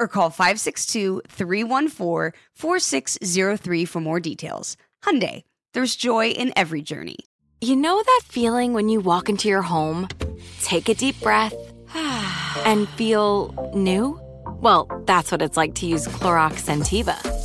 or call 562-314-4603 for more details. Hyundai, there's joy in every journey. You know that feeling when you walk into your home, take a deep breath, and feel new? Well, that's what it's like to use Clorox Scentiva.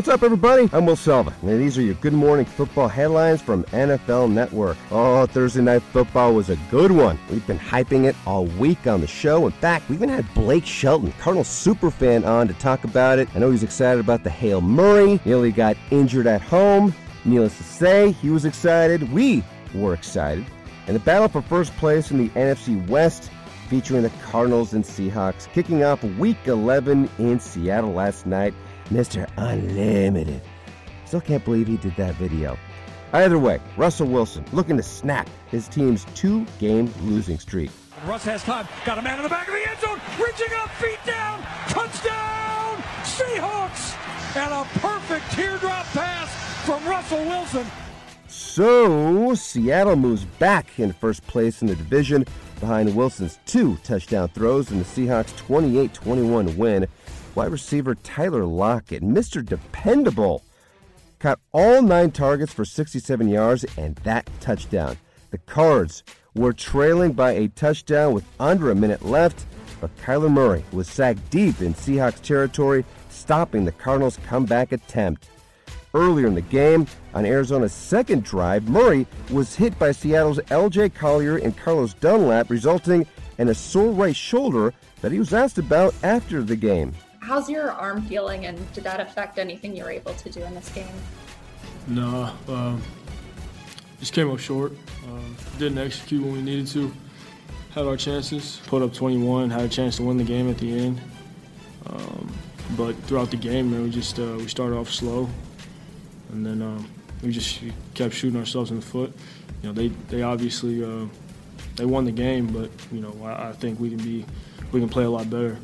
What's up, everybody? I'm Will Selva, and these are your Good Morning Football headlines from NFL Network. Oh, Thursday Night Football was a good one. We've been hyping it all week on the show. In fact, we even had Blake Shelton, Cardinal superfan, on to talk about it. I know he's excited about the Hail Murray. Nearly got injured at home. Needless to say, he was excited. We were excited. And the battle for first place in the NFC West featuring the Cardinals and Seahawks, kicking off Week 11 in Seattle last night. Mr. Unlimited. Still can't believe he did that video. Either way, Russell Wilson looking to snap his team's two game losing streak. Russ has time. Got a man in the back of the end zone. Reaching up, feet down. Touchdown, Seahawks. And a perfect teardrop pass from Russell Wilson. So, Seattle moves back in first place in the division behind Wilson's two touchdown throws in the Seahawks' 28 21 win. Wide receiver Tyler Lockett, Mr. Dependable, caught all nine targets for 67 yards and that touchdown. The Cards were trailing by a touchdown with under a minute left, but Kyler Murray was sacked deep in Seahawks territory, stopping the Cardinals' comeback attempt. Earlier in the game, on Arizona's second drive, Murray was hit by Seattle's LJ Collier and Carlos Dunlap, resulting in a sore right shoulder that he was asked about after the game. How's your arm feeling, and did that affect anything you were able to do in this game? No, um, just came up short. Um, didn't execute when we needed to. Had our chances, put up 21, had a chance to win the game at the end. Um, but throughout the game, man, we just uh, we started off slow, and then um, we just kept shooting ourselves in the foot. You know, they they obviously uh, they won the game, but you know I, I think we can be we can play a lot better.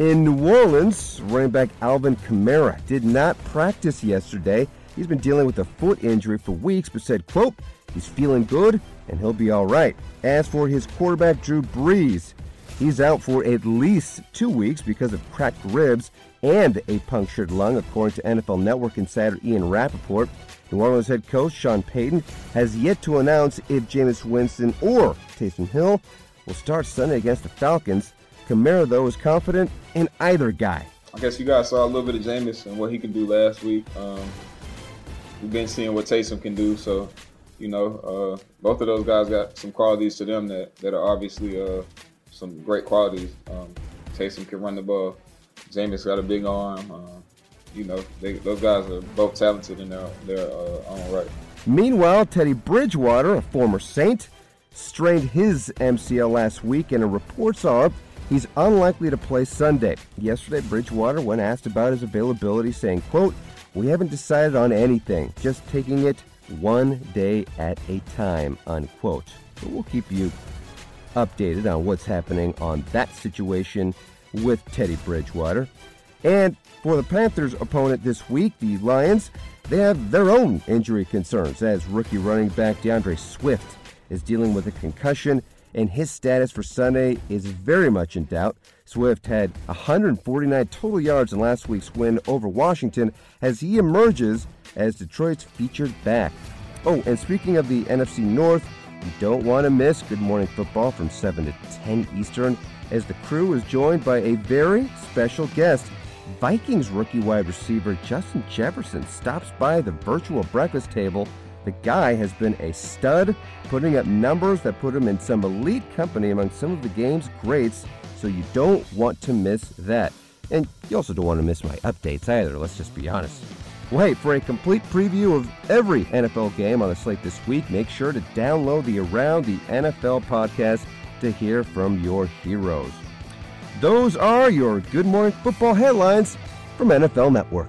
In New Orleans, running back Alvin Kamara did not practice yesterday. He's been dealing with a foot injury for weeks, but said, quote, he's feeling good and he'll be all right. As for his quarterback, Drew Brees, he's out for at least two weeks because of cracked ribs and a punctured lung, according to NFL Network insider Ian Rapoport. New Orleans head coach Sean Payton has yet to announce if Jameis Winston or Taysom Hill will start Sunday against the Falcons. Kamara, though, is confident in either guy. I guess you guys saw a little bit of Jameis and what he can do last week. Um, we've been seeing what Taysom can do, so you know, uh, both of those guys got some qualities to them that, that are obviously uh, some great qualities. Um, Taysom can run the ball. Jameis got a big arm. Uh, you know, they, those guys are both talented in their, their uh, own right. Meanwhile, Teddy Bridgewater, a former Saint, strained his MCL last week, and reports are he's unlikely to play Sunday. Yesterday, Bridgewater, when asked about his availability, saying, quote, we haven't decided on anything, just taking it one day at a time, unquote. We'll keep you updated on what's happening on that situation with Teddy Bridgewater. And for the Panthers' opponent this week, the Lions, they have their own injury concerns as rookie running back D'Andre Swift is dealing with a concussion, and his status for Sunday is very much in doubt. Swift had 149 total yards in last week's win over Washington as he emerges as Detroit's featured back. Oh, and speaking of the NFC North, you don't want to miss Good Morning Football from 7 to 10 Eastern as the crew is joined by a very special guest. Vikings rookie wide receiver Justin Jefferson stops by the virtual breakfast table. The guy has been a stud, putting up numbers that put him in some elite company among some of the game's greats, so you don't want to miss that. And you also don't want to miss my updates either, let's just be honest. Wait, for a complete preview of every NFL game on the slate this week, make sure to download the Around the NFL podcast to hear from your heroes. Those are your Good Morning Football headlines from NFL Network.